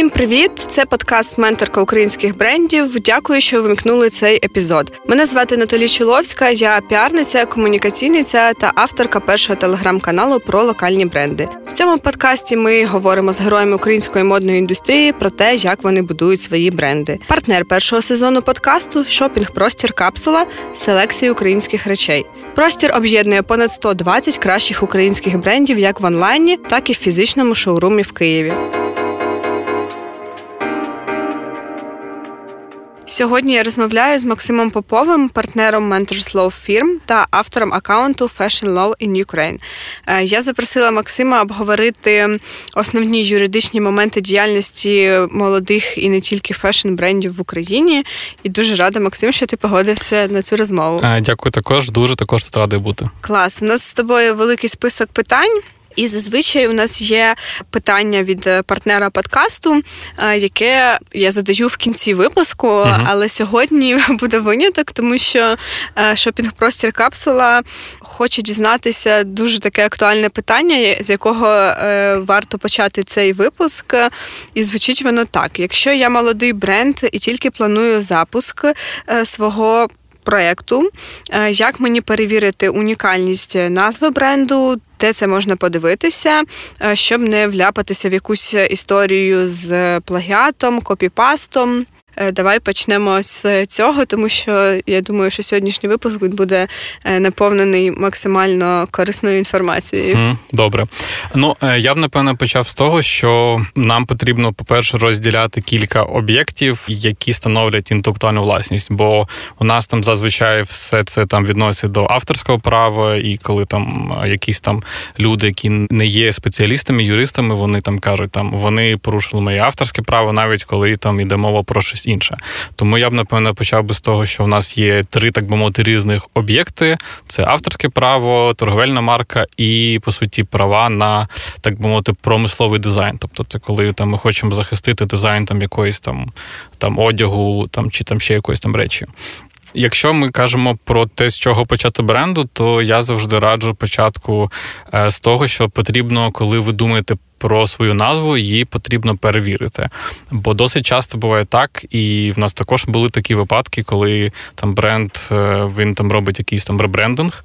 Всім привіт! Це подкаст Менторка українських брендів. Дякую, що вимкнули цей епізод. Мене звати Наталі Чоловська, я піарниця, комунікаційниця та авторка першого телеграм-каналу про локальні бренди. В цьому подкасті ми говоримо з героями української модної індустрії про те, як вони будують свої бренди. Партнер першого сезону подкасту шопінг-простір капсула селекції українських речей. Простір об'єднує понад 120 кращих українських брендів як в онлайні, так і в фізичному шоурумі в Києві. Сьогодні я розмовляю з Максимом Поповим, партнером Mentors Law Firm та автором аккаунту Fashion Law in Ukraine. Е, я запросила Максима обговорити основні юридичні моменти діяльності молодих і не тільки фешн-брендів в Україні. І дуже рада, Максим, що ти погодився на цю розмову. Е, дякую також. Дуже також тут радий бути. Клас. У нас з тобою великий список питань. І зазвичай у нас є питання від е, партнера подкасту, е, яке я задаю в кінці випуску. uh Але сьогодні буде виняток, тому що е, шопінг-простір капсула хоче дізнатися дуже таке актуальне питання, з якого варто почати цей випуск. І звучить воно так: якщо я молодий бренд і тільки планую запуск свого проєкту, як мені перевірити унікальність назви бренду, де це можна подивитися, щоб не вляпатися в якусь історію з плагіатом, копіпастом. Е, давай почнемо з цього, тому що я думаю, що сьогоднішній випуск буде е, наповнений максимально корисною інформацією. Добре. Ну е, я б напевно почав з того, що нам потрібно, по-перше, розділяти кілька об'єктів, які становлять інтелектуальну власність. Бо у нас там зазвичай все це там відносить до авторського права, і коли там якісь там люди, які не є спеціалістами, юристами, вони там кажуть, там вони порушили моє авторське право, навіть коли там йде мова про щось інше. Тому я б напевно почав би з того, що в нас є три, так би мовити, різних об'єкти: це авторське право, торговельна марка і, по суті, права на так би мовити промисловий дизайн. Тобто, це коли там ми хочемо захистити дизайн там якоїсь там там одягу, там чи там ще якоїсь там речі. Якщо ми кажемо про те, з чого почати бренду, то я завжди раджу початку е, з того, що потрібно, коли ви думаєте про свою назву, її потрібно перевірити. Бо досить часто буває так, і в нас також були такі випадки, коли там бренд е, він там робить якийсь там ребрендинг.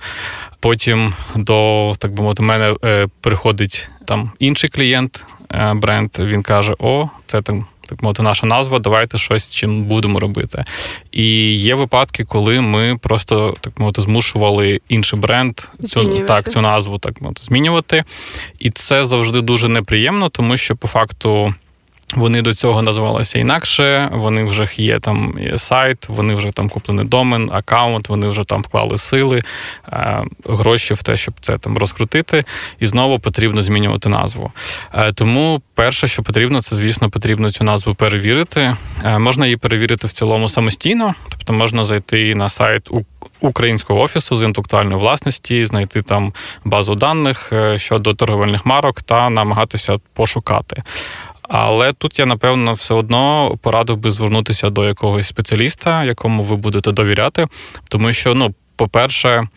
Потім до так би мовити, мене е, приходить там інший клієнт, бренд. Він каже: О, це там так мовити, наша назва, давайте щось чим будемо робити. І є випадки, коли ми просто так мовити змушували інший бренд цю так цю назву так мовити, змінювати. І це завжди дуже неприємно, тому що по факту. Вони до цього називалися інакше. Вони вже є там сайт, вони вже там куплений домен, аккаунт, вони вже там вклали сили, е, гроші в те, щоб це там розкрутити, і знову потрібно змінювати назву. Е, тому перше, що потрібно, це звісно потрібно цю назву перевірити. Е, можна її перевірити в цілому самостійно, тобто можна зайти на сайт Українського офісу з інтелектуальної власності, знайти там базу даних щодо торговельних марок та намагатися пошукати. Але тут я напевно все одно порадив би звернутися до якогось спеціаліста, якому ви будете довіряти, тому що, ну, по-перше,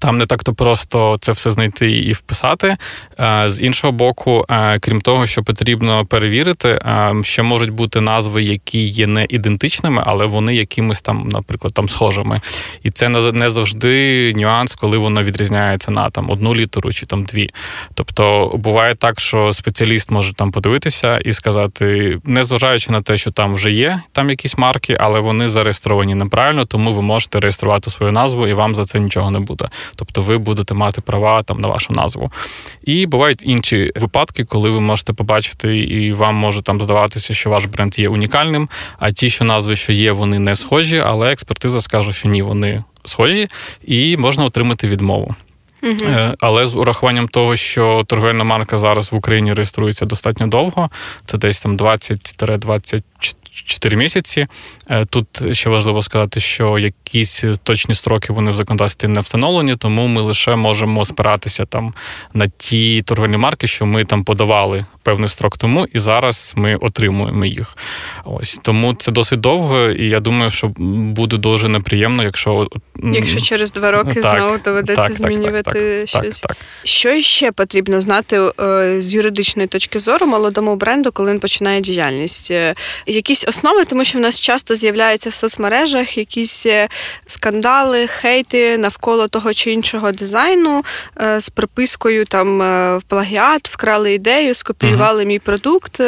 там не так-то просто це все знайти і вписати. Е, з іншого боку, е, крім того, що потрібно перевірити, е, ще можуть бути назви, які є не ідентичними, але вони якимось там, наприклад, там схожими. І це не завжди нюанс, коли воно відрізняється на там одну літеру чи там дві. Тобто буває так, що спеціаліст може там подивитися і сказати, незважаючи на те, що там вже є там якісь марки, але вони зареєстровані неправильно, тому ви можете реєструвати свою назву і вам за це нічого не буде. Тобто ви будете мати права там на вашу назву. І бувають інші випадки, коли ви можете побачити, і вам може там здаватися, що ваш бренд є унікальним, а ті, що назви, що є, вони не схожі, але експертиза скаже, що ні, вони схожі, і можна отримати відмову. Uh-huh. Але з урахуванням того, що торговельна марка зараз в Україні реєструється достатньо довго, це десь там 20-24 4 місяці. Е, тут ще важливо сказати, що якісь точні строки вони в законодавстві не встановлені, тому ми лише можемо спиратися там на ті торговельні марки, що ми там подавали певний строк тому, і зараз ми отримуємо їх. Ось тому це досить довго, і я думаю, що буде дуже неприємно, якщо якщо через два роки так, знову доведеться так, змінювати так, щось. Так, так, Що ще потрібно знати е, з юридичної точки зору молодому бренду, коли він починає діяльність? Е, якісь основи, тому що в нас часто з'являються в соцмережах якісь е, скандали, хейти навколо того чи іншого дизайну з припискою там в плагіат, вкрали ідею, скопіювали uh мій продукт.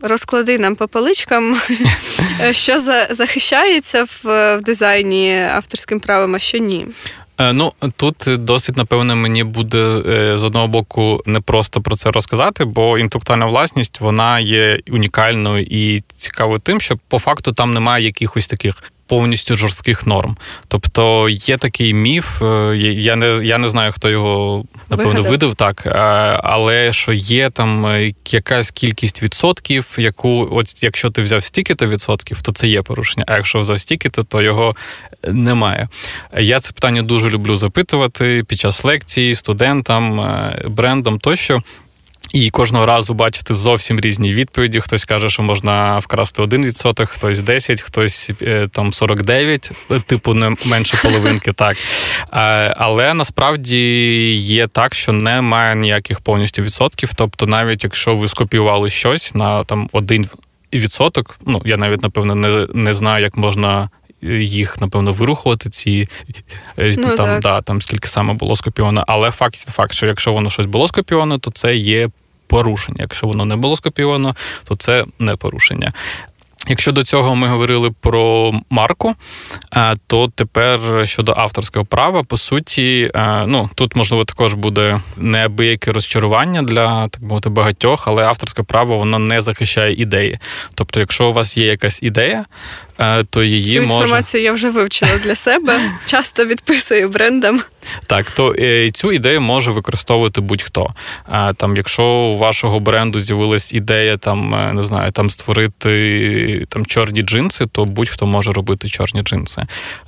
Розклади нам по поличкам, що захищається в дизайні авторським правом, а що ні. Е, ну тут досить напевно мені буде е, з одного боку не просто про це розказати, бо інтелектуальна власність вона є унікальною і цікавою тим, що по факту там немає якихось таких повністю жорстких норм. Тобто є такий міф, е, я не я не знаю, хто його напевно видав так, але що є там е, якась кількість відсотків, яку, от якщо ти взяв стільки-то відсотків, то це є порушення. А якщо взяв стільки-то, то його немає. Я це питання дуже люблю запитувати під час лекцій, студентам, е, брендам тощо. І кожного разу бачити зовсім різні відповіді. Хтось каже, що можна вкрасти 1%, хтось 10%, хтось е, там 49%, типу не менше половинки. так. Але насправді є так, що немає ніяких повністю відсотків. Тобто, навіть якщо ви скопіювали щось на там один відсоток, ну я навіть напевно не, не знаю, як можна. Їх напевно вирухувати ці е, ну, там, да, там скільки саме було скопіовано. Але факт факт, що якщо воно щось було скопіовано, то це є порушення. Якщо воно не було скопіовано, то це не порушення. Якщо до цього ми говорили про марку, е, то тепер щодо авторського права, по суті, е, ну тут можливо також буде неабияке розчарування для так мовити багатьох, але авторське право воно не захищає ідеї. Тобто, якщо у вас є якась ідея, то її Цю інформацію може... я вже вивчила для себе. Часто відписую брендам. Так, то цю ідею може використовувати будь-хто. Там, якщо у вашого бренду з'явилась ідея, там не знаю, там створити там чорні джинси, то будь-хто може робити чорні джинси.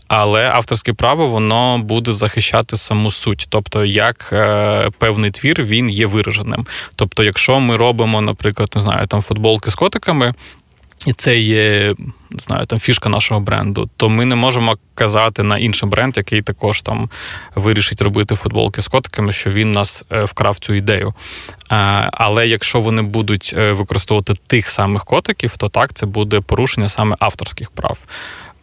Але авторське право воно буде захищати саму суть, тобто як е, певний твір він є вираженим. Тобто, якщо ми робимо, наприклад, не знаю, там футболки з котиками. І це є не знаю, там фішка нашого бренду, то ми не можемо казати на інший бренд, який також там вирішить робити футболки з котиками, що він нас е, вкрав цю ідею. Е, але якщо вони будуть е, використовувати тих самих котиків, то так це буде порушення саме авторських прав.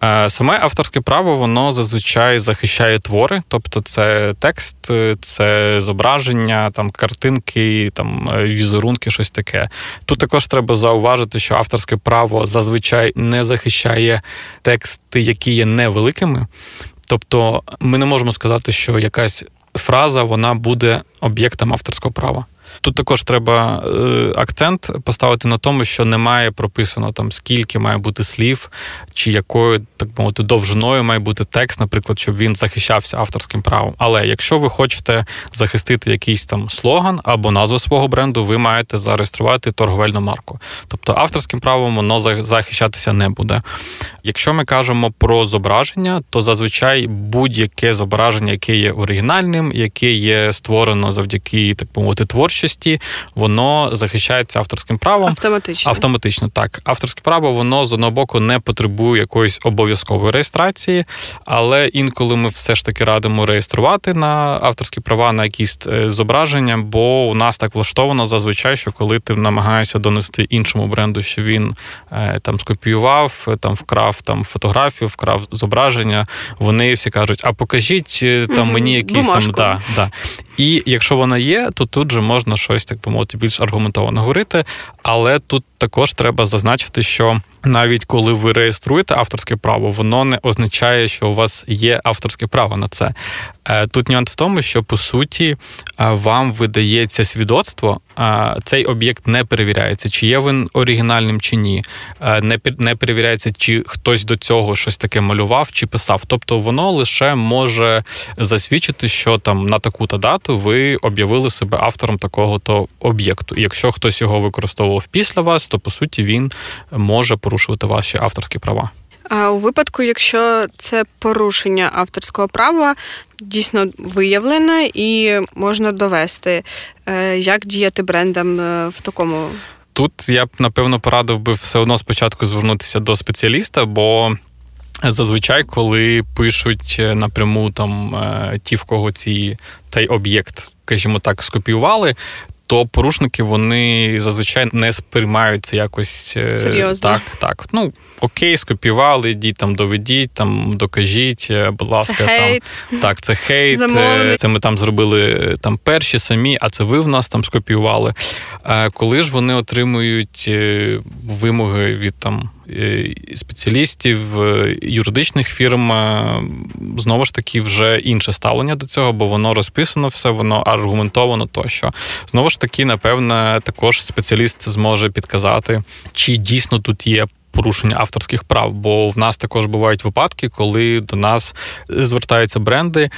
Е, саме авторське право воно зазвичай захищає твори, тобто це текст, це зображення, там картинки, там е, візерунки, щось таке. Тут також треба зауважити, що авторське право зазвичай не захищає тексти, які є невеликими. Тобто, ми не можемо сказати, що якась фраза вона буде об'єктом авторського права. Тут також треба е, акцент поставити на тому, що немає прописано там скільки має бути слів, чи якою так мовити довжиною має бути текст, наприклад, щоб він захищався авторським правом. Але якщо ви хочете захистити якийсь там слоган або назву свого бренду, ви маєте зареєструвати торговельну марку. Тобто авторським правом воно захищатися не буде. Якщо ми кажемо про зображення, то зазвичай будь-яке зображення, яке є оригінальним, яке є створено завдяки так мовити творчості, воно захищається авторським правом. Автоматично. Автоматично, так. Авторське право, воно з одного боку не потребує якоїсь обов'язкової реєстрації, але інколи ми все ж таки радимо реєструвати на авторські права на якісь е, зображення, бо у нас так влаштовано зазвичай, що коли ти намагаєшся донести іншому бренду, що він е, там скопіював, там вкрав там фотографію, вкрав зображення. Вони всі кажуть: а покажіть е, там мені якісь Бумажку. там да, да. І якщо вона є, то тут же можна щось так би мовити більш аргументовано говорити. Але тут також треба зазначити, що навіть коли ви реєструєте авторське право, воно не означає, що у вас є авторське право на це. Е, тут нюанс в тому, що по суті вам видається свідоцтво, цей об'єкт не перевіряється, чи є він оригінальним чи ні. Не не перевіряється, чи хтось до цього щось таке малював чи писав. Тобто воно лише може засвідчити, що там на таку-то дату ви об'явили себе автором такого-то об'єкту. І якщо хтось його використовував після вас, то по суті він може порушувати ваші авторські права. А у випадку, якщо це порушення авторського права, дійсно виявлене і можна довести, е, як діяти брендам е, в такому. Тут я б напевно порадив би все одно спочатку звернутися до спеціаліста, бо зазвичай, коли пишуть е, напряму там ті, в кого ці цей об'єкт, скажімо так, скопіювали, то порушники вони зазвичай не сприймаються якось серйозно. Так, так. Ну окей, скопівали, йдіть там, доведіть, там докажіть, е, будь ласка, це хейт. так, це хейт. Замовник. Це ми там зробили там перші самі, а це ви в нас там скопіювали. Коли ж вони отримують е, вимоги від там. Спеціалістів юридичних фірм знову ж таки вже інше ставлення до цього, бо воно розписано, все воно аргументовано тощо. Знову ж таки, напевне, також спеціаліст зможе підказати, чи дійсно тут є. Порушення авторських прав, бо в нас також бувають випадки, коли до нас звертаються бренди,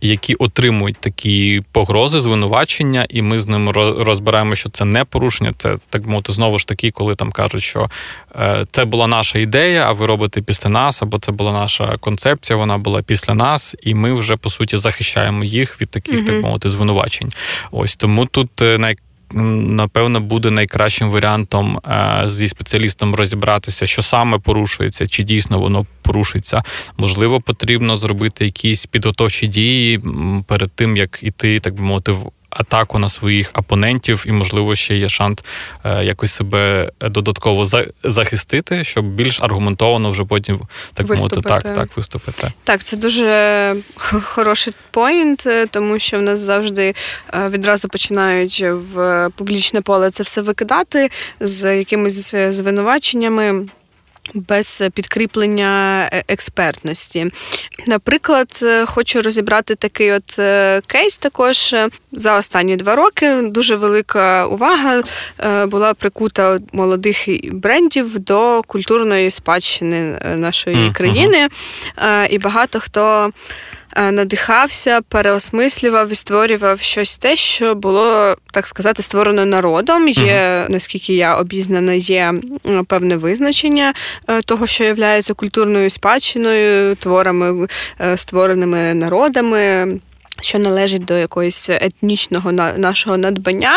які отримують такі погрози, звинувачення, і ми з ними розбираємо, що це не порушення. Це так мовити знову ж таки, коли там кажуть, що е, це була наша ідея, а ви робите після нас, або це була наша концепція, вона була після нас, і ми вже по суті захищаємо їх від таких, mm так мовити, звинувачень. Ось тому тут е, най напевно, буде найкращим варіантом е, зі спеціалістом розібратися, що саме порушується, чи дійсно воно порушується. Можливо, потрібно зробити якісь підготовчі дії перед тим, як іти, так би мовити, в атаку на своїх опонентів, і, можливо, ще є шанс е, якось себе додатково захистити, щоб більш аргументовано вже потім так мовити так, так виступити. Так, це дуже хороший поінт, е, тому що в нас завжди е, відразу починають в публічне поле це все викидати з якимись звинуваченнями без підкріплення е, експертності. Наприклад, е, хочу розібрати такий от е, кейс. Також за останні два роки дуже велика увага була прикута молодих брендів до культурної спадщини нашої країни, і багато хто. Е, надихався, переосмислював і створював щось те, що було так сказати створено народом. Є, наскільки я обізнана, є певне визначення е, того, що являється культурною спадщиною, творами, е, створеними народами що належить до якогось етнічного нашого надбання.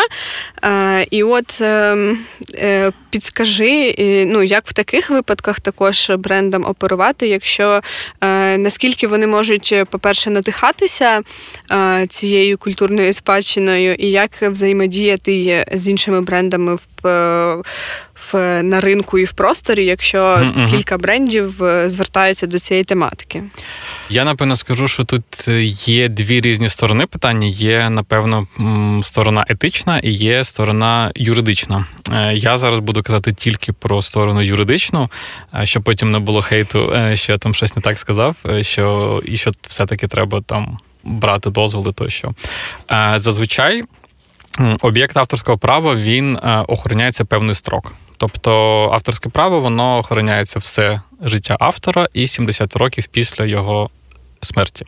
Е, і от ем, е, підскажи, ну як в таких випадках також брендам оперувати, якщо е, наскільки вони можуть, по-перше, надихатися цією культурною спадщиною, і як взаємодіяти з іншими брендами в в на ринку і в просторі, якщо mm-hmm. кілька брендів е, звертаються до цієї тематики. Я напевно скажу, що тут є дві різні сторони питання. Є, напевно, сторона етична і є сторона юридична. Е, я зараз буду казати тільки про сторону юридичну, е, щоб потім не було хейту, що я там щось не так сказав, що і що все-таки треба там брати дозволи тощо. Зазвичай. Об'єкт авторського права він охороняється певний строк. Тобто авторське право воно охороняється все життя автора і 70 років після його смерті.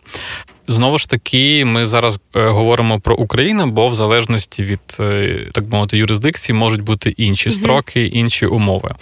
Знову ж таки, ми зараз е, говоримо про Україну, бо в залежності від е, так мовити юрисдикції можуть бути інші строки, інші умови.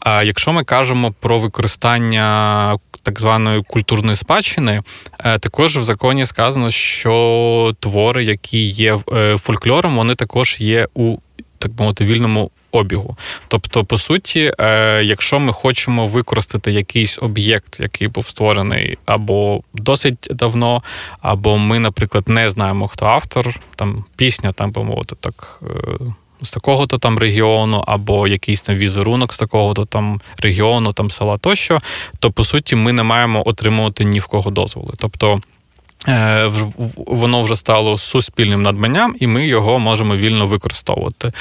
А якщо ми кажемо про використання так званої культурної спадщини, е, також в законі сказано, що твори, які є фольклором, вони також є у так мовити вільному обігу. Тобто, по суті, е, якщо ми хочемо використати якийсь об'єкт, який був створений або досить давно, або ми, наприклад, не знаємо, хто автор, там пісня, там би мовити так. Е, з такого-то там регіону, або якийсь там візерунок з такого-то там регіону, там села тощо, то по суті ми не маємо отримувати ні в кого дозволи. Тобто воно вже стало суспільним надбанням, і ми його можемо вільно використовувати.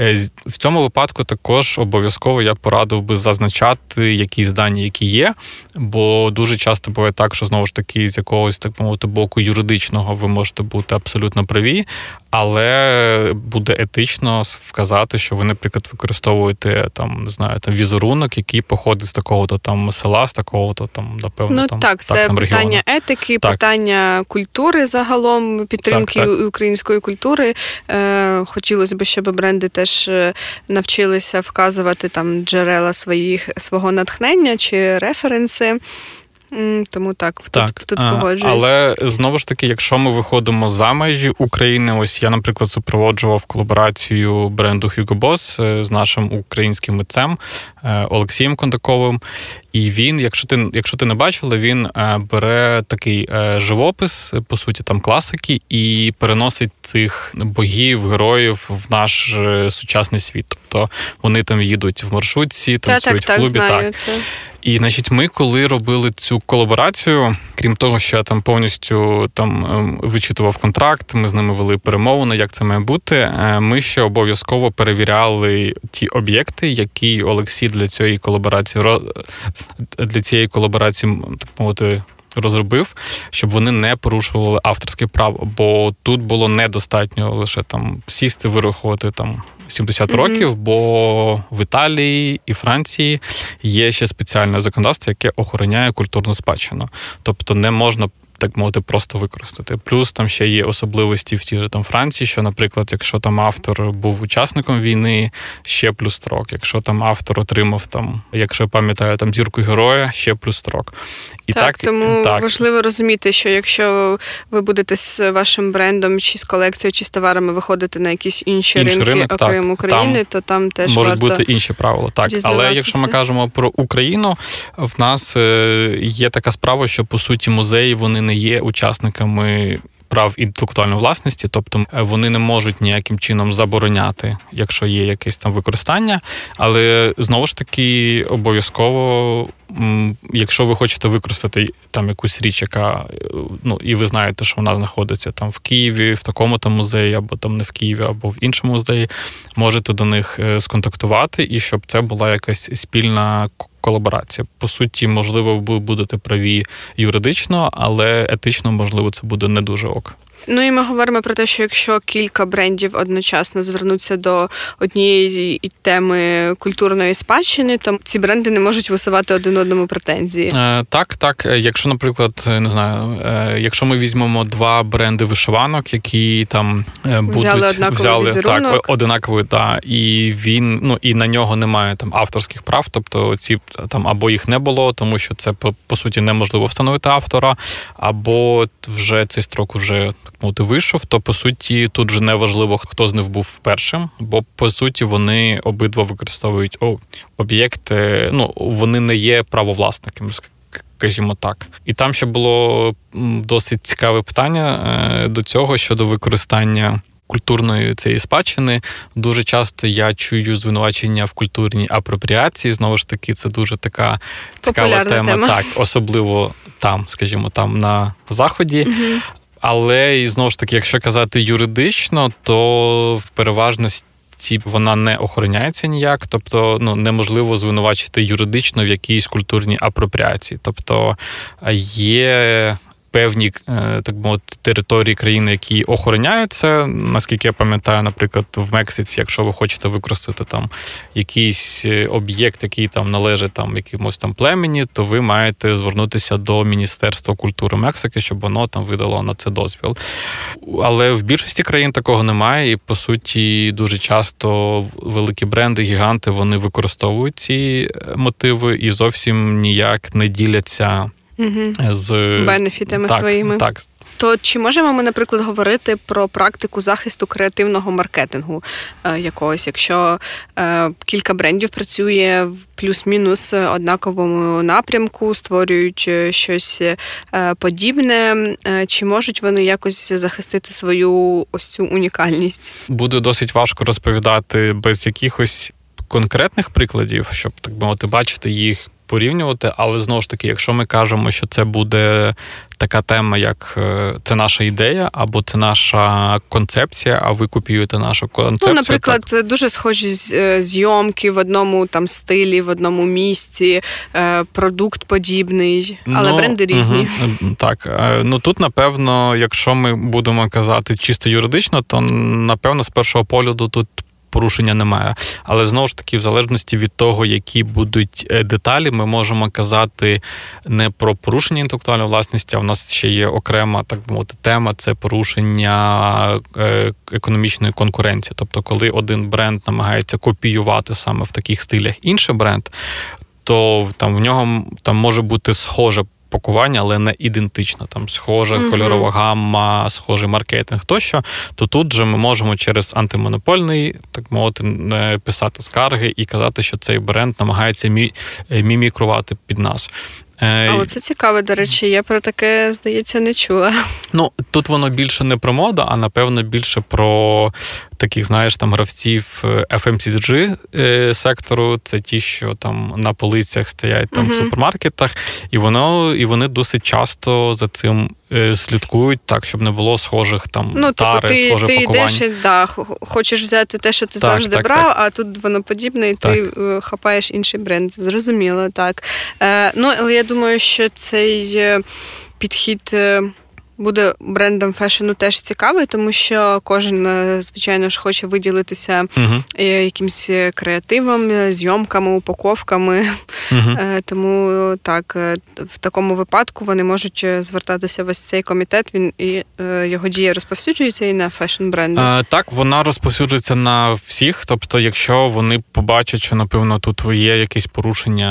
Е, в цьому випадку також обов'язково я порадив би зазначати якісь дані, які є, бо дуже часто буває так, що знову ж таки з якогось так мовити боку юридичного ви можете бути абсолютно праві, але буде етично вказати, що ви, наприклад, використовуєте там, не знаю, там візерунок, який походить з такого-то там села, з такого-то там, напевно, ну, там так, це там, питання етики, так. питання культури загалом, підтримки так, так. української культури. Е, хотілося б, щоб бренди теж е, навчилися вказувати там джерела своїх свого натхнення чи референси. Тому так, так тут, тут погоджуюсь. Але знову ж таки, якщо ми виходимо за межі України, ось я, наприклад, супроводжував колаборацію бренду Hugo Boss е, з нашим українським митцем е, Олексієм Кондаковим. І він, якщо ти якщо ти не бачила, він е, бере такий живопис, по суті, там класики, і переносить цих богів, героїв в наш сучасний світ. Тобто вони там їдуть в маршрутці, танцюють так, в клубі. Так, знаю так. це. І значить, ми, коли робили цю колаборацію, крім того, що я там повністю там ем, вичитував контракт, ми з ними вели перемовини, як це має бути. Е, ми ще обов'язково перевіряли ті об'єкти, які Олексій для цієї колаборації для цієї колаборації так мовити. Розробив, щоб вони не порушували авторське право, бо тут було недостатньо лише там сісти, вирахувати там 70 mm-hmm. років, бо в Італії і Франції є ще спеціальне законодавство, яке охороняє культурну спадщину. Тобто не можна так мовити, просто використати. Плюс там ще є особливості в тій там Франції, що, наприклад, якщо там автор був учасником війни, ще плюс строк. Якщо там автор отримав там, якщо я пам'ятаю, там зірку героя, ще плюс строк. І так, так тому так. важливо розуміти, що якщо ви будете з вашим брендом чи з колекцією, чи з товарами виходити на якісь інші, інші ринки, ринок, окрім так, України, там то там теж можуть варто бути інші правила. Так, але якщо ми кажемо про Україну, в нас е, є така справа, що по суті музеї вони не є учасниками. Прав інтелектуальної власності, тобто е, вони не можуть ніяким чином забороняти, якщо є якесь там використання, але знову ж таки обов'язково якщо ви хочете використати там якусь річ, яка ну і ви знаєте, що вона знаходиться там в Києві, в такому там музеї, або там не в Києві, або в іншому музеї, можете до них е, сконтактувати, і щоб це була якась спільна колаборація. По суті, можливо, ви будете праві юридично, але етично, можливо, це буде не дуже ок. Ну і ми говоримо про те, що якщо кілька брендів одночасно звернуться до однієї теми культурної спадщини, то ці бренди не можуть висувати один одному претензії. Е, Так, так. Якщо, наприклад, не знаю, е, якщо ми візьмемо два бренди вишиванок, які там е, будуть взяли однаковий взяли візерунок. так, одинаковий, та і він ну і на нього немає там авторських прав, тобто ці там або їх не було, тому що це по, по суті неможливо встановити автора, або вже цей строк уже мовити, вийшов, то по суті тут вже не важливо, хто з них був першим, бо по суті вони обидва використовують о, об'єкти. Ну вони не є правовласниками. Скажімо так, і там ще було досить цікаве питання е, до цього щодо використання культурної цієї спадщини. Дуже часто я чую звинувачення в культурній апропріації. Знову ж таки, це дуже така цікава тема. тема. Так, особливо там, скажімо, там на заході. Угу. Але і знову ж таки, якщо казати юридично, то в переважності. Вона не охороняється ніяк, тобто ну неможливо звинувачити юридично в якійсь культурній апропріації. Тобто є певні е, так мовити території країни, які охороняються. Наскільки я пам'ятаю, наприклад, в Мексиці, якщо ви хочете використати там якийсь е, об'єкт, який там належить там якимось там племені, то ви маєте звернутися до Міністерства культури Мексики, щоб воно там видало на це дозвіл. Але в більшості країн такого немає, і по суті, дуже часто великі бренди, гіганти вони використовують ці е, мотиви і зовсім ніяк не діляться угу. з бенефітами так, своїми. Так. То чи можемо ми, наприклад, говорити про практику захисту креативного маркетингу е, якогось, якщо е, кілька брендів працює в плюс-мінус однаковому напрямку, створюють е, щось е, подібне, е, чи можуть вони якось захистити свою ось цю унікальність? Буде досить важко розповідати без якихось конкретних прикладів, щоб так мовити, бачити їх порівнювати, але знову ж таки, якщо ми кажемо, що це буде така тема, як е, це наша ідея, або це наша концепція, а ви копіюєте нашу концепцію. Ну, наприклад, так. дуже схожі е, зйомки в одному там стилі, в одному місці, е, продукт подібний, але ну, бренди різні. Угу, так, ну тут, напевно, якщо ми будемо казати чисто юридично, то напевно з першого погляду тут порушення немає. Але знову ж таки, в залежності від того, які будуть е, деталі, ми можемо казати не про порушення інтелектуальної власності, а в нас ще є окрема так би мовити тема це порушення е, економічної конкуренції. Тобто, коли один бренд намагається копіювати саме в таких стилях інший бренд, то там в нього там може бути схоже пакування, але не ідентично. Там схожа uh-huh. кольорова гамма, схожий маркетинг тощо, то тут же ми можемо через антимонопольний, так мовити, писати скарги і казати, що цей бренд намагається мі- е, мімікрувати під нас. Е, а це цікаво, до речі, я про таке, здається, не чула. Ну, тут воно більше не про моду, а напевно більше про таких, знаєш, там гравців е, FMCG е, сектору. Це ті, що там на полицях стоять там uh-huh. в супермаркетах, і воно і вони досить часто за цим слідкують так, щоб не було схожих там ну, тари, типу, ти, схожих ти пакувань. йдеш і да, хочеш взяти те, що ти так, завжди так, брав, так. а тут воно подібне, і ти хапаєш інший бренд. Зрозуміло, так. Е, Ну, але я думаю, що цей е, підхід. Е, буде брендом фешену теж цікавий, тому що кожен, е, звичайно ж, хоче виділитися uh-huh. якимсь креативом, зйомками, упаковками. Uh-huh. Тому так, в такому випадку вони можуть звертатися в ось цей комітет. Він і його дія розповсюджується і на fashion бренди. Так, вона розповсюджується на всіх. Тобто, якщо вони побачать, що напевно тут є якесь порушення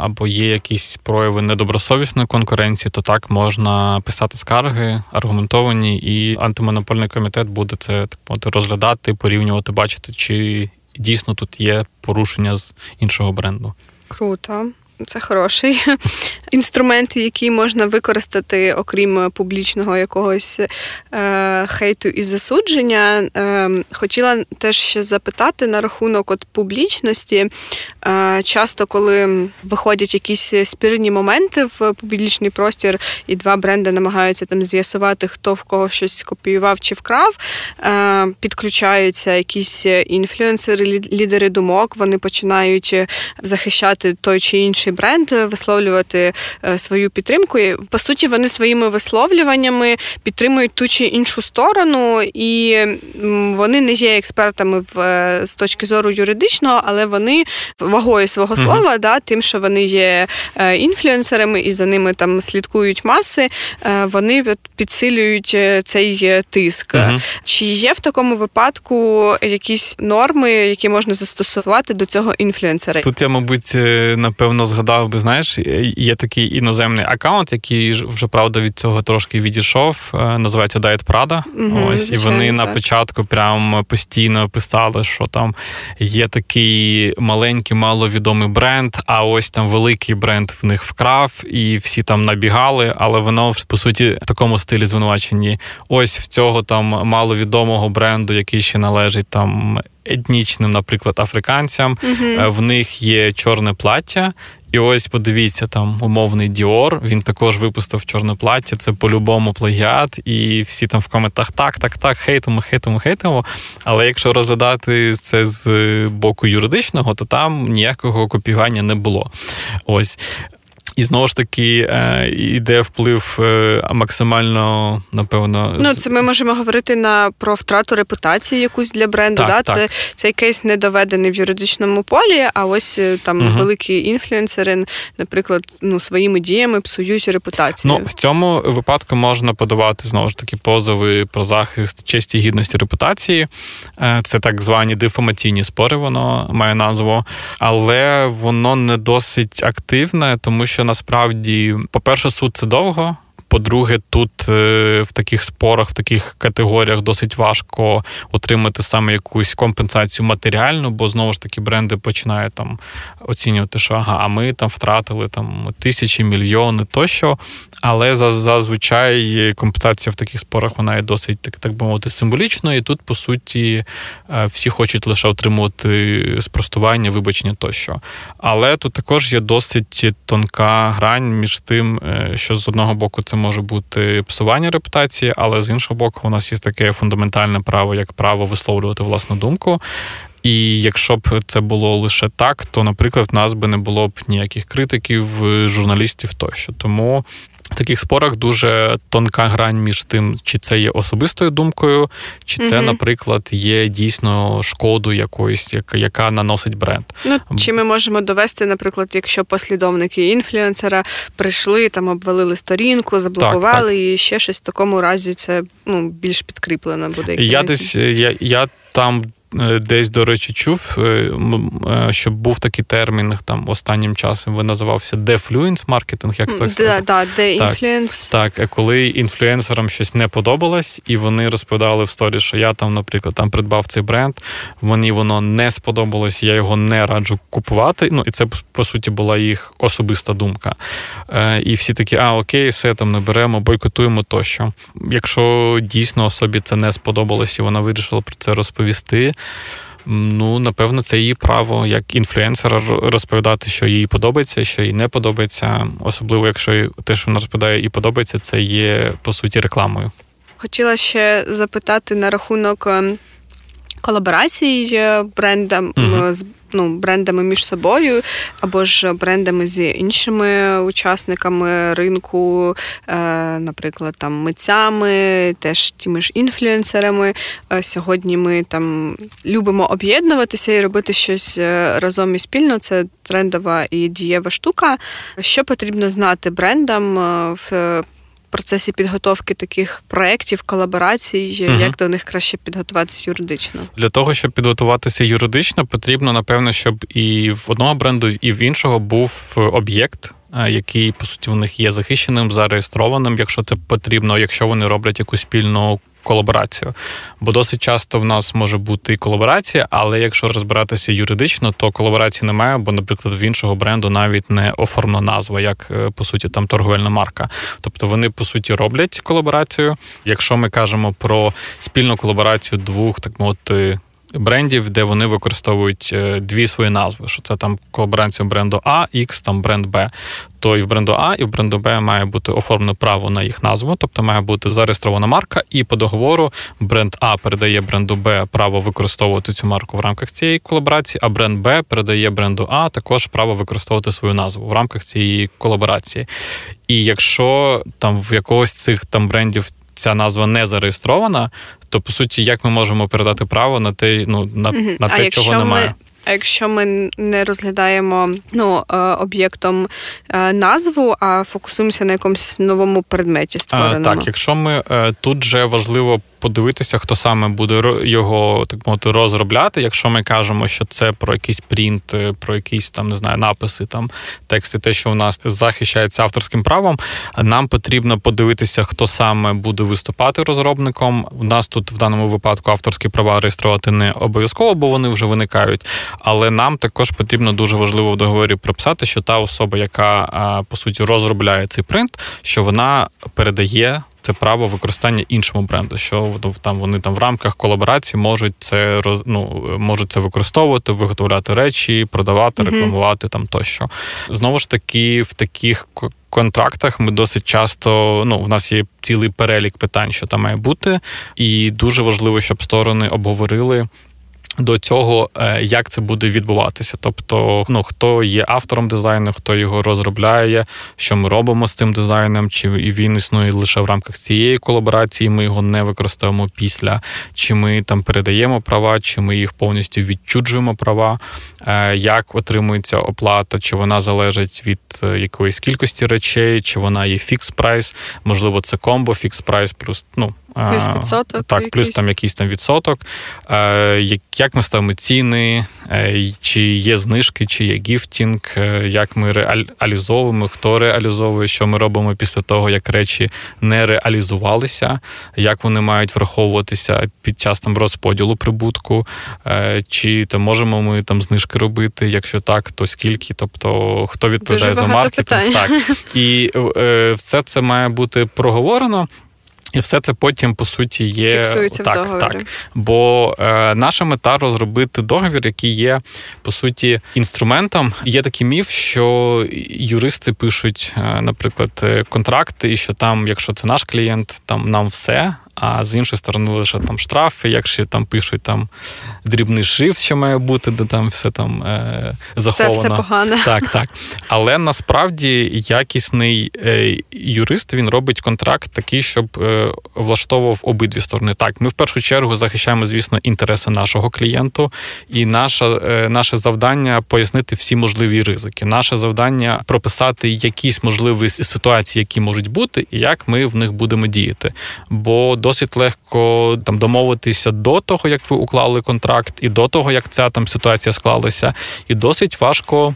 або є якісь прояви недобросовісної конкуренції, то так можна писати скарги скарги аргументовані, і антимонопольний комітет буде це так розглядати, порівнювати, бачити, чи дійсно тут є порушення з іншого бренду. Круто. Це хороший інструмент, який можна використати, окрім публічного якогось е, хейту і засудження. Е, Хотіла теж ще запитати на рахунок от публічності. Е, Часто, коли виходять якісь спірні моменти в публічний простір, і два бренди намагаються там з'ясувати, хто в кого щось копіював чи вкрав, е, підключаються якісь інфлюенсери, лідери думок, вони починають захищати той чи інший інший бренд, е, висловлювати е, свою підтримку. І, По суті, вони своїми висловлюваннями підтримують ту чи іншу сторону, і вони не є експертами в з точки зору юридичного, але вони вагою свого слова, uh-huh. да, тим, що вони є е, інфлюенсерами і за ними там слідкують маси, вони підсилюють цей тиск. Uh-huh. Чи є в такому випадку якісь норми, які можна застосувати до цього інфлюенсера? Тут я, мабуть, напевно, згадав би, знаєш, є такий іноземний аккаунт, який вже правда від цього трошки відійшов. Е, називається Diet Prada. Угу, Ось і вони так. на початку прям постійно писали, що там є такий маленький, маловідомий бренд, а ось там великий бренд в них вкрав, і всі там набігали, але воно по суті в такому стилі звинувачені. Ось в цього там маловідомого бренду, який ще належить там етнічним, наприклад, африканцям. е В них є чорне плаття. І ось подивіться, там умовний Діор. Він також випустив чорне плаття. Це по-любому плагіат, і всі там в коментах так, так, так, хейтимо, хейтимо, хейтимо. Але якщо розглядати це з боку юридичного, то там ніякого копіювання не було. Ось і знову ж таки е, йде вплив е, максимально, напевно. Ну, це ми можемо говорити на про втрату репутації якусь для бренду. Так, да? так. Це цей кейс не доведений в юридичному полі, а ось е, там угу. великі інфлюенсери, наприклад, ну, своїми діями псують репутацію. Ну, в цьому випадку можна подавати знову ж таки позови про захист честі гідності репутації. Це так звані дифамаційні спори, воно має назву, але воно не досить активне, тому що насправді, по-перше, суд це довго. По-друге, тут е, в таких спорах, в таких категоріях досить важко отримати саме якусь компенсацію матеріальну, бо знову ж таки бренди починають там оцінювати, що ага, а ми там втратили там тисячі, мільйони тощо. Але зазвичай компенсація в таких спорах вона є досить так, так би мовити символічною. І тут, по суті, е, всі хочуть лише отримувати спростування, вибачення тощо. Але тут також є досить тонка грань між тим, е, що з одного боку це може бути псування репутації, але з іншого боку, у нас є таке фундаментальне право, як право висловлювати власну думку. І якщо б це було лише так, то, наприклад, в нас би не було б ніяких критиків, журналістів тощо. Тому в таких спорах дуже тонка грань між тим, чи це є особистою думкою, чи це, угу. наприклад, є дійсно шкоду якоюсь, яка, яка наносить бренд. Ну чи ми можемо довести, наприклад, якщо послідовники інфлюенсера прийшли, там обвалили сторінку, заблокували так, так. і ще щось в такому разі це ну більш підкріплено буде. Я десь я, я там десь, до речі, чув, е, е, щоб був такий термін там останнім часом. Він називався дефлюенс маркетинг, як так сказати. Так, так, коли інфлюенсерам щось не подобалось, і вони розповідали в сторі, що я там, наприклад, там придбав цей бренд, мені воно не сподобалось, я його не раджу купувати. Ну і це по суті була їх особиста думка. І всі такі, а окей, все там не беремо, бойкотуємо тощо. Якщо дійсно особі це не сподобалось, і вона вирішила про це розповісти. Ну, напевно, це її право як інфлюенсера розповідати, що їй подобається, що їй не подобається. Особливо, якщо те, що вона розповідає, і подобається, це є по суті рекламою. Хотіла ще запитати на рахунок колаборації колаборацій брендам угу. з ну, брендами між собою, або ж брендами з іншими учасниками ринку, е, наприклад, там митцями, теж тими ж інфлюенсерами. Е, сьогодні ми там любимо об'єднуватися і робити щось е, разом і спільно. Це трендова і дієва штука. Що потрібно знати брендам в процесі підготовки таких проєктів, колаборацій, угу. як до них краще підготуватися юридично? Для того, щоб підготуватися юридично, потрібно, напевно, щоб і в одного бренду, і в іншого був об'єкт. Е, який по суті у них є захищеним, зареєстрованим, якщо це потрібно, якщо вони роблять якусь спільну колаборацію. Бо досить часто в нас може бути і колаборація, але якщо розбиратися юридично, то колаборації немає, бо, наприклад, в іншого бренду навіть не оформлена назва, як е, по суті там торговельна марка. Тобто вони по суті роблять колаборацію. Якщо ми кажемо про спільну колаборацію двох, так мовити брендів, де вони використовують е, дві свої назви. Що це там колаборація бренду А, X, там бренд Б. То і в бренду А, і в бренду Б має бути оформлене право на їх назву, тобто має бути зареєстрована марка, і по договору бренд А передає бренду Б право використовувати цю марку в рамках цієї колаборації, а бренд Б передає бренду А також право використовувати свою назву в рамках цієї колаборації. І якщо там в якогось цих там брендів ця назва не зареєстрована, то по суті, як ми можемо передати право на те, ну на, угу. на те, чого немає. А якщо ми не розглядаємо ну, е, об'єктом е, назву, а фокусуємося на якомусь новому предметі створеному? Так, якщо ми е, тут же важливо подивитися, хто саме буде його так мовити розробляти. Якщо ми кажемо, що це про якийсь принт, е, про якісь там не знаю, написи, там тексти, те, що у нас захищається авторським правом, нам потрібно подивитися, хто саме буде виступати розробником. У нас тут в даному випадку авторські права реєструвати не обов'язково, бо вони вже виникають. Але нам також потрібно дуже важливо в договорі прописати, що та особа, яка по суті розробляє цей принт, що вона передає це право використання іншому бренду, що там вони там в рамках колаборації можуть це роз, ну, можуть це використовувати, виготовляти речі, продавати, рекламувати там тощо. Знову ж таки, в таких контрактах ми досить часто ну, в нас є цілий перелік питань, що там має бути, і дуже важливо, щоб сторони обговорили до цього, е, як це буде відбуватися. Тобто, ну хто є автором дизайну, хто його розробляє, що ми робимо з цим дизайном, чи він існує лише в рамках цієї колаборації, ми його не використовуємо після, чи ми там передаємо права, чи ми їх повністю відчуджуємо права, е, як отримується оплата, чи вона залежить від е, якоїсь кількості речей, чи вона є fix price, можливо, це комбо, fix price, плюс ну. Плюс відсоток. Так, якийсь. плюс там якийсь там відсоток. Як ми ставимо ціни, е, чи є знижки, чи є gifting, е, як ми реалізовуємо, хто реалізовує, що ми робимо після того, як речі не реалізувалися, як вони мають враховуватися під час там розподілу прибутку, е, чи то можемо ми там знижки робити, якщо так, то скільки, тобто хто відповідає Дуже за маркетинг. Так. І все це має бути проговорено. І все це потім по суті є Фіксується так, в договорі. так. Бо е, наша мета розробити договір, який є по суті інструментом. Є такий міф, що юристи пишуть, е, наприклад, е, контракти, і що там, якщо це наш клієнт, там нам все. А з іншої сторони лише там штрафи, якщо там пишуть там дрібний шрифт, що має бути, де там все там е, заховано. Все, все погано. Так, так. Але насправді якісний е, юрист він робить контракт такий, щоб е, влаштовував обидві сторони. Так, ми в першу чергу захищаємо, звісно, інтереси нашого клієнту, і наша, е, наше завдання пояснити всі можливі ризики. Наше завдання прописати якісь можливі ситуації, які можуть бути, і як ми в них будемо діяти. Бо досить легко там домовитися до того, як ви уклали контракт, і до того, як ця там ситуація склалася, і досить важко.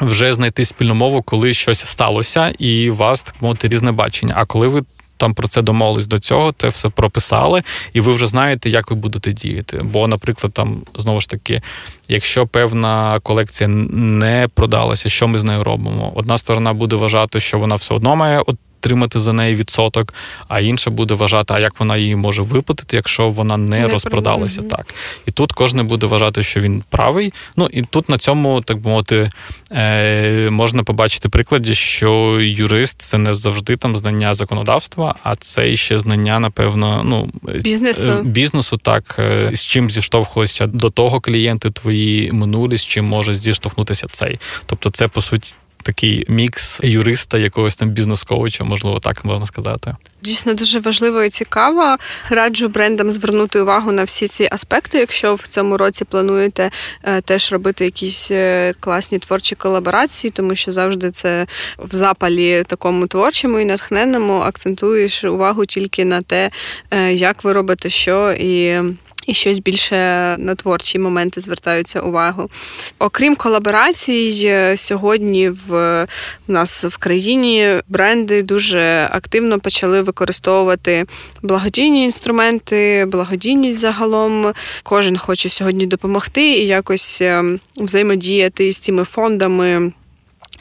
Вже знайти спільну мову, коли щось сталося, і у вас так мовити різне бачення. А коли ви там про це домовились до цього, це все прописали, і ви вже знаєте, як ви будете діяти. Бо, наприклад, там знову ж таки, якщо певна колекція не продалася, що ми з нею робимо? Одна сторона буде вважати, що вона все одно має отримати за неї відсоток, а інша буде вважати, а як вона її може виплатити, якщо вона не, не розпродалася. Угу. Так. І тут кожен буде вважати, що він правий. Ну і тут на цьому, так би мовити, е, можна побачити прикладі, що юрист це не завжди там знання законодавства, а це ще знання, напевно, ну бізнесу, е, бізнесу так, е, з чим зіштовхувалися до того клієнти твої минулі, з чим може зіштовхнутися цей. Тобто, це по суті такий мікс юриста, якогось там бізнес-коуча, можливо, так можна сказати. Дійсно дуже важливо і цікаво. Раджу брендам звернути увагу на всі ці аспекти, якщо в цьому році плануєте е, теж робити якісь е, класні творчі колаборації, тому що завжди це в запалі такому творчому і натхненному акцентуєш увагу тільки на те, е, як ви робите що і і щось більше на творчі моменти звертаються увагу. Окрім колаборацій, е, сьогодні в у нас в країні бренди дуже активно почали використовувати благодійні інструменти, благодійність загалом. Кожен хоче сьогодні допомогти і якось ем, взаємодіяти з цими фондами.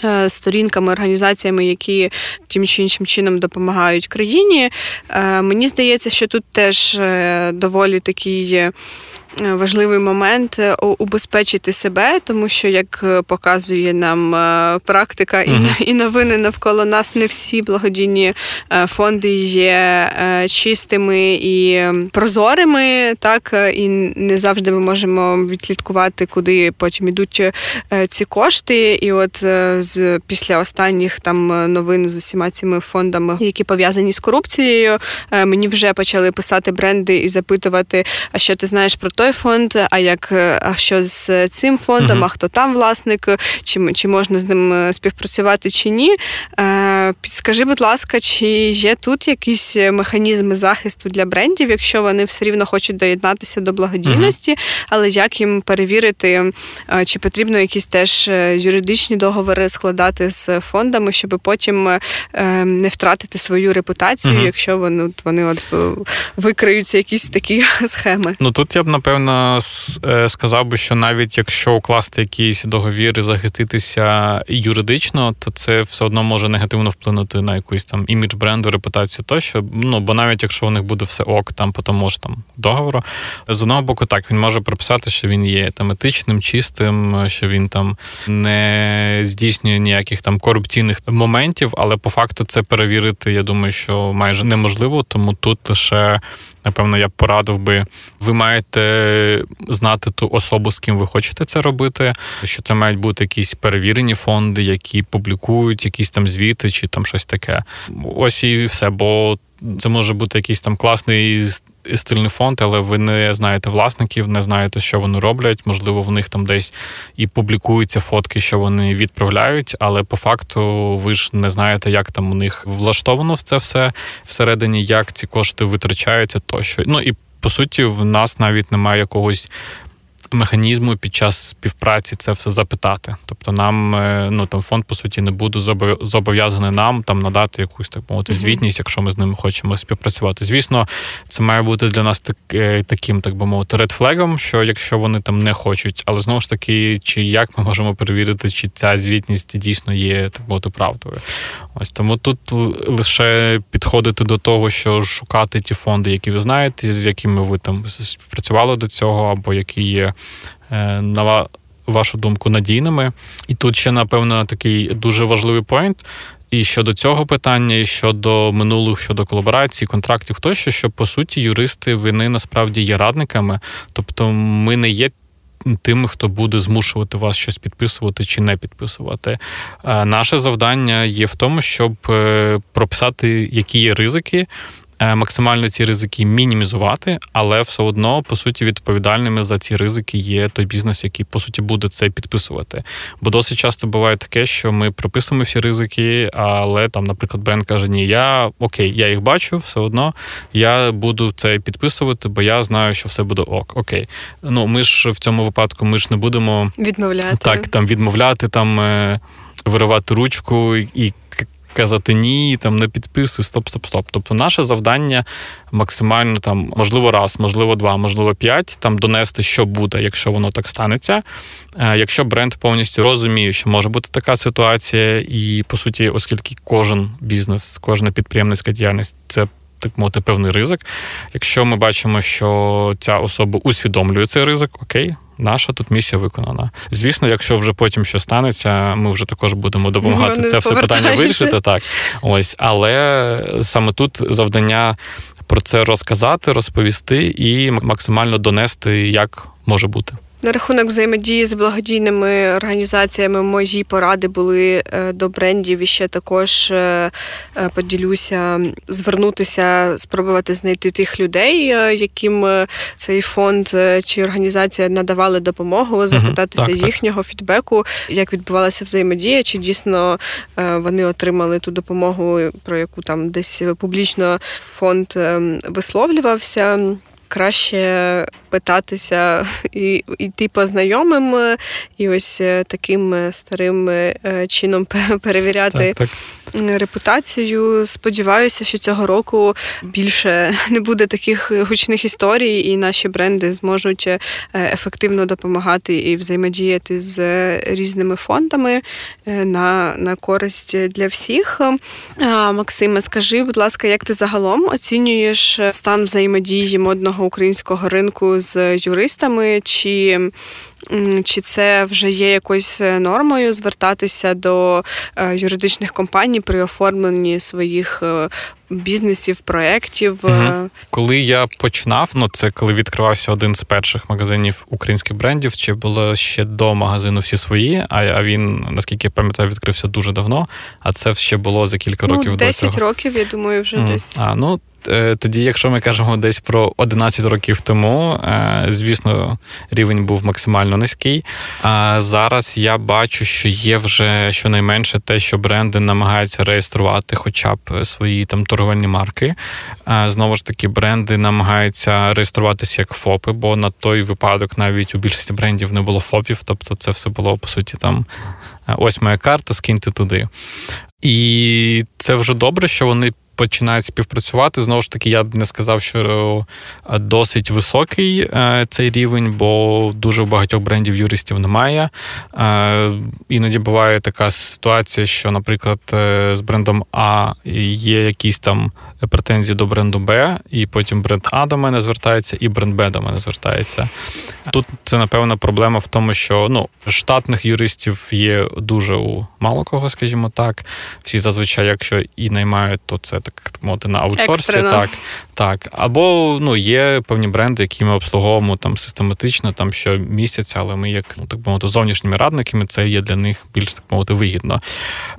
Е, сторінками, організаціями, які тим чи іншим чином допомагають країні. Е, мені здається, що тут теж е, доволі такий важливий момент е, убезпечити себе, тому що, як е, показує нам практика і uh і новини навколо нас, не всі благодійні фонди є чистими і прозорими, так і не завжди ми можемо відслідкувати, куди потім ідуть ці кошти. І от з після останніх там новин з усіма цими фондами, які пов'язані з корупцією, мені вже почали писати бренди і запитувати, а що ти знаєш про той фонд, а як а що з цим фондом, uh-huh. а хто там власник, чи чи можна з ним е, співпрацювати чи ні. Е, підскажи, будь ласка, чи є тут якісь механізми захисту для брендів, якщо вони все рівно хочуть доєднатися до благодійності, uh-huh. але як їм перевірити, е, чи потрібно якісь теж юридичні договори складати з фондами, щоб потім не втратити свою репутацію, uh-huh. якщо вони вони от викриються якісь такі схеми? Ну тут я б напевно е, сказав би, що навіть якщо укласти якийсь договір і захиститися юридично, то це все одно може негативно вплинути на якийсь там імідж бренду, репутацію тощо. Ну бо навіть якщо у них буде все ок, там по тому ж там договору, з одного боку, так він може прописати, що він є там етичним, чистим, що він там не здійснює ніяких там корупційних моментів, але по факту це перевірити, я думаю, що майже неможливо, тому тут лише напевно, я б порадив би, ви маєте знати ту особу, з ким ви хочете це робити. Що це мають бути якісь перевірені фонди, які публікують якісь там звіти чи там щось таке. Ось і все. Бо це може бути якийсь там класний стильний фонд, але ви не знаєте власників, не знаєте, що вони роблять. Можливо, в них там десь і публікуються фотки, що вони відправляють, але по факту ви ж не знаєте, як там у них влаштовано в це все всередині, як ці кошти витрачаються тощо. Ну і по суті, в нас навіть немає якогось механізму під час співпраці це все запитати. Тобто, нам е, ну там фонд по суті не буде зобов'язаний нам там надати якусь так мовити звітність, якщо ми з ними хочемо співпрацювати. Звісно, це має бути для нас так, е, таким, так би мовити, редфлегом, що якщо вони там не хочуть, але знову ж таки, чи як ми можемо перевірити, чи ця звітність дійсно є так мовити правдою. Ось тому тут лише підходити до того, що шукати ті фонди, які ви знаєте, з якими ви там співпрацювали до цього, або які є на вашу думку надійними. І тут ще, напевно, такий дуже важливий поінт. І щодо цього питання, і щодо минулих, щодо колаборацій, контрактів, тощо, що по суті юристи вони насправді є радниками, тобто ми не є. Тими, хто буде змушувати вас щось підписувати чи не підписувати. Наше завдання є в тому, щоб е, прописати, які є ризики, Е, максимально ці ризики мінімізувати, але все одно, по суті, відповідальними за ці ризики є той бізнес, який по суті буде це підписувати. Бо досить часто буває таке, що ми прописуємо всі ризики, але там, наприклад, бренд каже: Ні, я окей, я їх бачу, все одно я буду це підписувати, бо я знаю, що все буде ок. Окей. Ну ми ж в цьому випадку ми ж не будемо відмовляти так, там відмовляти, там е, виривати ручку і казати ні, там не підписуй, стоп, стоп, стоп. Тобто, наше завдання максимально там, можливо, раз, можливо, два, можливо, п'ять, там донести, що буде, якщо воно так станеться. Е, якщо бренд повністю розуміє, що може бути така ситуація, і по суті, оскільки кожен бізнес, кожна підприємницька діяльність це так мовити певний ризик. Якщо ми бачимо, що ця особа усвідомлює цей ризик, окей, наша тут місія виконана. Звісно, якщо вже потім що станеться, ми вже також будемо допомагати це все питання вирішити. Так, ось, але саме тут завдання про це розказати, розповісти і максимально донести, як може бути. На рахунок взаємодії з благодійними організаціями мої поради були е, до брендів і ще також е, е, поділюся, звернутися, спробувати знайти тих людей, яким цей фонд чи організація надавали допомогу, запитатися uh-huh. їхнього фідбеку, як відбувалася взаємодія, чи дійсно вони отримали ту допомогу, про яку там десь публічно фонд ем, висловлювався. Краще питатися і йти по знайомим, і ось е, таким е, старим е, чином перевіряти так, так. Репутацію. Сподіваюся, що цього року більше не буде таких гучних історій, і наші бренди зможуть ефективно допомагати і взаємодіяти з різними фондами на, на користь для всіх. Максиме, скажи, будь ласка, як ти загалом оцінюєш стан взаємодії модного українського ринку? з юристами, чи чи це вже є якоюсь нормою звертатися до е, юридичних компаній при оформленні своїх е, бізнесів, проєктів? Угу. Коли я починав, ну це коли відкривався один з перших магазинів українських брендів, чи було ще до магазину всі свої, а він, наскільки я пам'ятаю, відкрився дуже давно, а це ще було за кілька ну, років 10 до цього. років, я думаю, вже mm. десь. А, ну, Е, тоді, якщо ми кажемо десь про 11 років тому, е, звісно, рівень був максимально низький. А зараз я бачу, що є вже щонайменше те, що бренди намагаються реєструвати, хоча б свої там торговельні марки. Знову ж таки, бренди намагаються реєструватися як ФОПи, бо на той випадок навіть у більшості брендів не було ФОПів, тобто це все було по суті там. «Е, ось моя карта, скиньте туди. І це вже добре, що вони починають співпрацювати. Знову ж таки, я б не сказав, що е, досить високий е, цей рівень, бо дуже багатьох брендів юристів немає. Е, іноді буває така ситуація, що, наприклад, з брендом А є якісь там претензії до бренду Б, і потім бренд А до мене звертається, і бренд Б до мене звертається. Тут це напевно проблема в тому, що ну, штатних юристів є дуже у мало кого, скажімо так. Всі зазвичай, якщо і наймають, то це так мовити на аутсорсі. Так. Або ну, є певні бренди, які ми обслуговуємо там систематично, там щомісяця, але ми, як ну, так мовити, зовнішніми радниками, це є для них більш так мовити вигідно.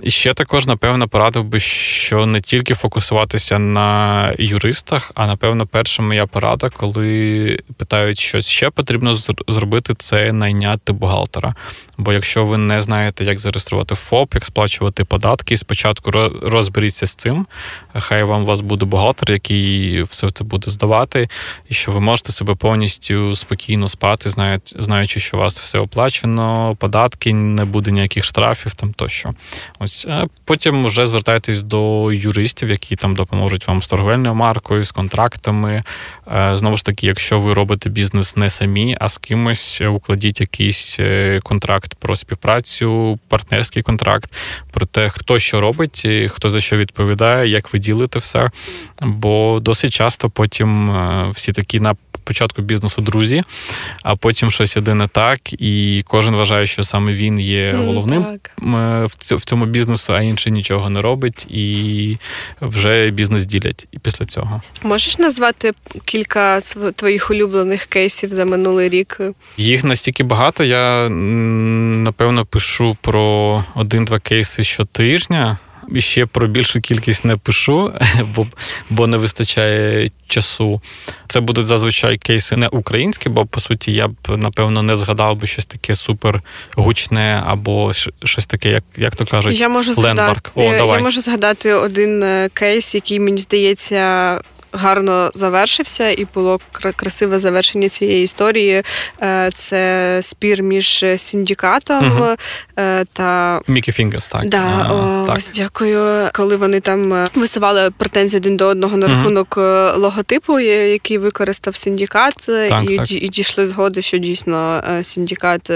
І ще також, напевно, порадив би, що не тільки фокусуватися на юристах, а напевно, перша моя порада, коли питають, що ще потрібно зробити, це найняти бухгалтера. Бо якщо ви не знаєте, як зареєструвати ФОП, як сплачувати податки, спочатку розберіться з цим. Хай вам у вас буде бухгалтер, який все це буде здавати, і що ви можете себе повністю спокійно спати, знаючи, що у вас все оплачено, податки, не буде ніяких штрафів там тощо. Ось потім вже звертайтесь до юристів, які там допоможуть вам з торговельною маркою, з контрактами. Е, знову ж таки, якщо ви робите бізнес не самі, а з кимось, укладіть якийсь е, контракт про співпрацю, партнерський контракт, про те, хто що робить, хто за що відповідає, як ви ділите все. Бо досить часто потім е, всі такі на початку бізнесу друзі, а потім щось іде не так, і кожен вважає, що саме він є головним mm, в цьому бізнесу, а інший нічого не робить, і вже бізнес ділять. І після цього можеш назвати кілька твоїх улюблених кейсів за минулий рік? Їх настільки багато. Я напевно пишу про один-два кейси щотижня. Ще про більшу кількість не пишу, бо бо не вистачає часу. Це будуть зазвичай кейси не українські, бо по суті я б напевно не згадав би щось таке супер гучне або щось таке, як як то кажуть, я можу згадати, О, давай. Я можу згадати один е, кейс, який мені здається гарно завершився, і було красиве завершення цієї історії. Е, це спір між синдикатом угу. та Мікі Фінгерс, так. Да, а, о, так. Ось дякую. Коли вони там е, висували претензії один до одного на рахунок угу. логотипу, який використав синдикат, так, і, так. і дійшли згоди, що дійсно синдикат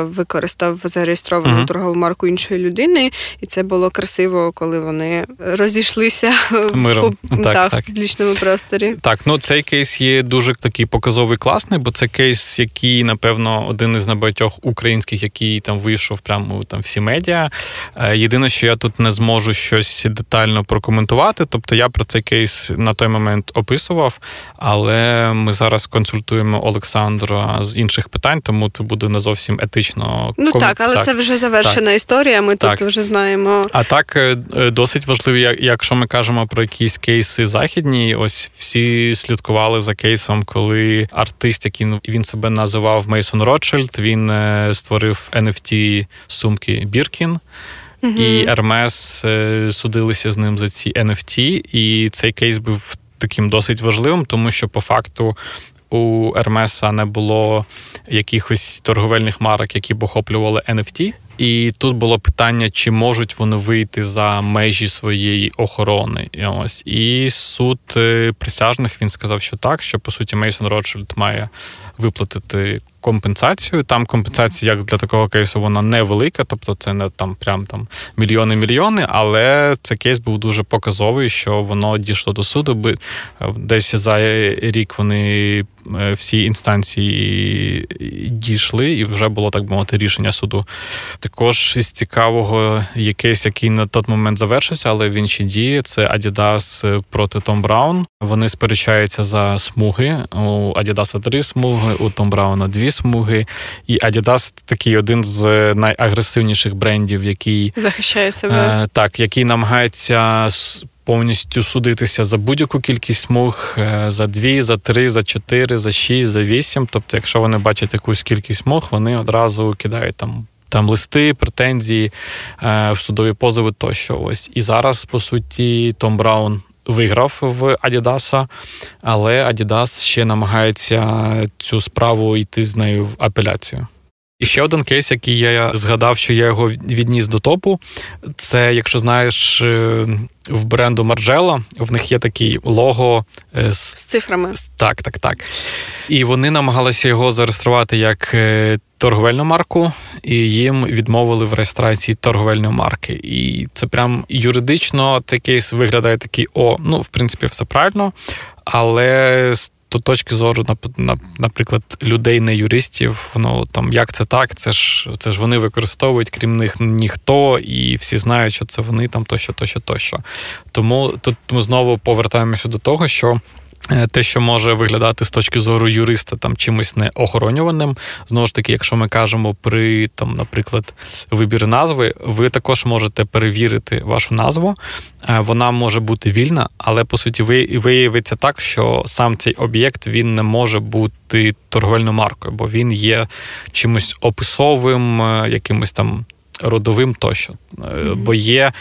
використав зареєстровану угу. торгову марку іншої людини, і це було красиво, коли вони розійшлися Миром. По, так, так, так публічному просторі. Так, ну цей кейс є дуже такий показовий класний, бо це кейс, який, напевно, один із небагатьох українських, який там вийшов прямо там всі медіа. Е, єдине, що я тут не зможу щось детально прокоментувати. Тобто я про цей кейс на той момент описував, але ми зараз консультуємо Олександра з інших питань, тому це буде не зовсім етично. Ну ком... так, але так. це вже завершена так. історія. Ми так. тут вже знаємо. А так е, е, досить важливо, якщо ми кажемо про якісь кейси західні компанії. Ось всі слідкували за кейсом, коли артист, який він себе називав Мейсон Ротшильд, він е, створив NFT сумки Біркін. Угу. І Hermes е, судилися з ним за ці NFT, і цей кейс був таким досить важливим, тому що по факту у Hermes не було якихось торговельних марок, які б охоплювали NFT. І тут було питання, чи можуть вони вийти за межі своєї охорони. І ось і суд е, присяжних він сказав, що так, що по суті Мейсон Ротшильд має виплатити компенсацію. Там компенсація, як для такого кейсу, вона невелика, тобто це не там прям там мільйони-мільйони, але цей кейс був дуже показовий, що воно дійшло до суду. Е, десь за рік вони е, всі інстанції дійшли, і вже було так мовити рішення суду. Також із цікавого є кейс, який на той момент завершився, але він ще діє. Це Adidas проти Том Браун. Вони сперечаються за смуги. У Adidas три смуги, у Том Брауна дві смуги. І Adidas такий один з найагресивніших брендів, який захищає себе. Е, так, який намагається. Повністю судитися за будь-яку кількість смуг е, за дві, за три, за чотири, за шість, за вісім. Тобто, якщо вони бачать якусь кількість смуг, вони одразу кидають там там листи, претензії е, судові позови тощо. Ось і зараз, по суті, Том Браун виграв в Адідаса, але Адідас ще намагається цю справу йти з нею в апеляцію. І ще один кейс, який я згадав, що я його відніс до топу. Це, якщо знаєш, е, в бренду Margiela, в них є такий лого е, з, з цифрами. Так, так, так. І вони намагалися його зареєструвати як е, торговельну марку, і їм відмовили в реєстрації торговельної марки. І це прям юридично цей кейс виглядає такий: о, ну, в принципі, все правильно, але з то точки зору, наприклад, людей, не юристів, ну там як це так, це ж це ж вони використовують, крім них ніхто, і всі знають, що це вони там тощо, тощо, тощо. Тому тут ми знову повертаємося до того, що те, що може виглядати з точки зору юриста там чимось неохоронюваним. Знову ж таки, якщо ми кажемо при там, наприклад, вибір назви, ви також можете перевірити вашу назву. Е, вона може бути вільна, але по суті виявиться так, що сам цей об'єкт він не може бути торговельною маркою, бо він є чимось описовим, е, якимось там. Родовим тощо, mm-hmm. бо є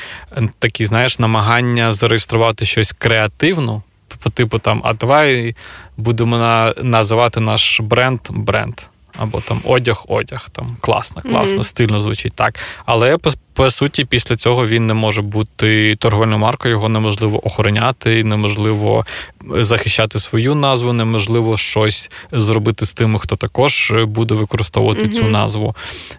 такі, знаєш, намагання зареєструвати щось креативно, по типу там, а давай будемо на, називати наш бренд бренд. Або там одяг-одяг. Там класно, класно, mm-hmm. стильно звучить так. Але по, по суті, після цього він не може бути торговельною маркою, його неможливо охороняти, неможливо захищати свою назву, неможливо щось зробити з тими, хто також буде використовувати mm-hmm. цю назву.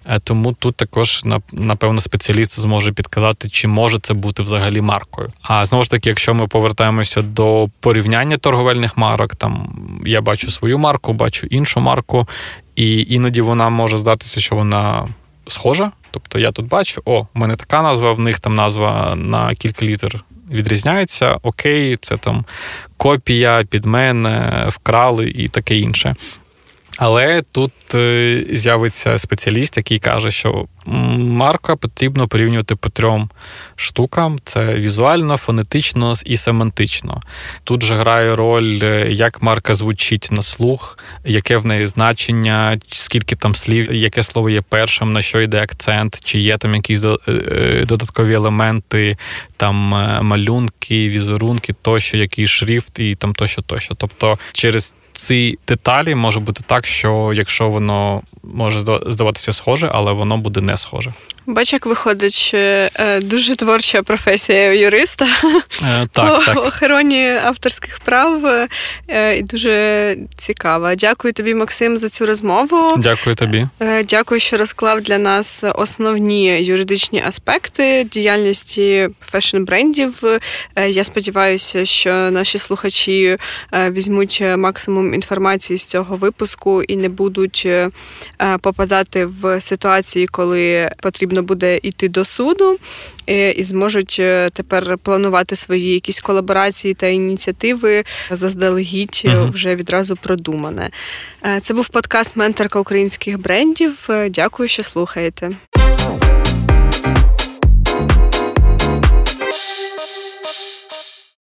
Е, тому тут також напевно спеціаліст зможе підказати, чи може це бути взагалі маркою. А знову ж таки, якщо ми повертаємося до порівняння торговельних марок, там я бачу свою марку, бачу іншу марку, і іноді вона може здатися, що вона схожа. Тобто я тут бачу, о, в мене така назва, в них там назва на кілька літер відрізняється. Окей, це там копія під мене, вкрали і таке інше. Але тут е, з'явиться спеціаліст, який каже, що марка потрібно порівнювати по трьом штукам: це візуально, фонетично і семантично. Тут же грає роль, е, як марка звучить на слух, яке в неї значення, скільки там слів, яке слово є першим, на що йде акцент, чи є там якісь е, додаткові елементи, там малюнки, візерунки, тощо, який шрифт і там тощо, тощо. Тобто через ці деталі може бути так, що якщо воно може здаватися схоже, але воно буде не схоже. Бач, як виходить, що е, дуже творча професія юриста е, так, по так. охороні авторських прав е, і дуже цікава. Дякую тобі, Максим, за цю розмову. Дякую тобі. Дякую, що розклав для нас основні юридичні аспекти діяльності фешн-брендів. Я сподіваюся, що наші слухачі візьмуть максимум інформації з цього випуску і не будуть попадати в ситуації, коли потрібно буде йти до суду е, і зможуть е, тепер планувати свої якісь колаборації та ініціативи заздалегідь вже відразу продумане. Це був подкаст Менторка українських брендів. Дякую, що слухаєте.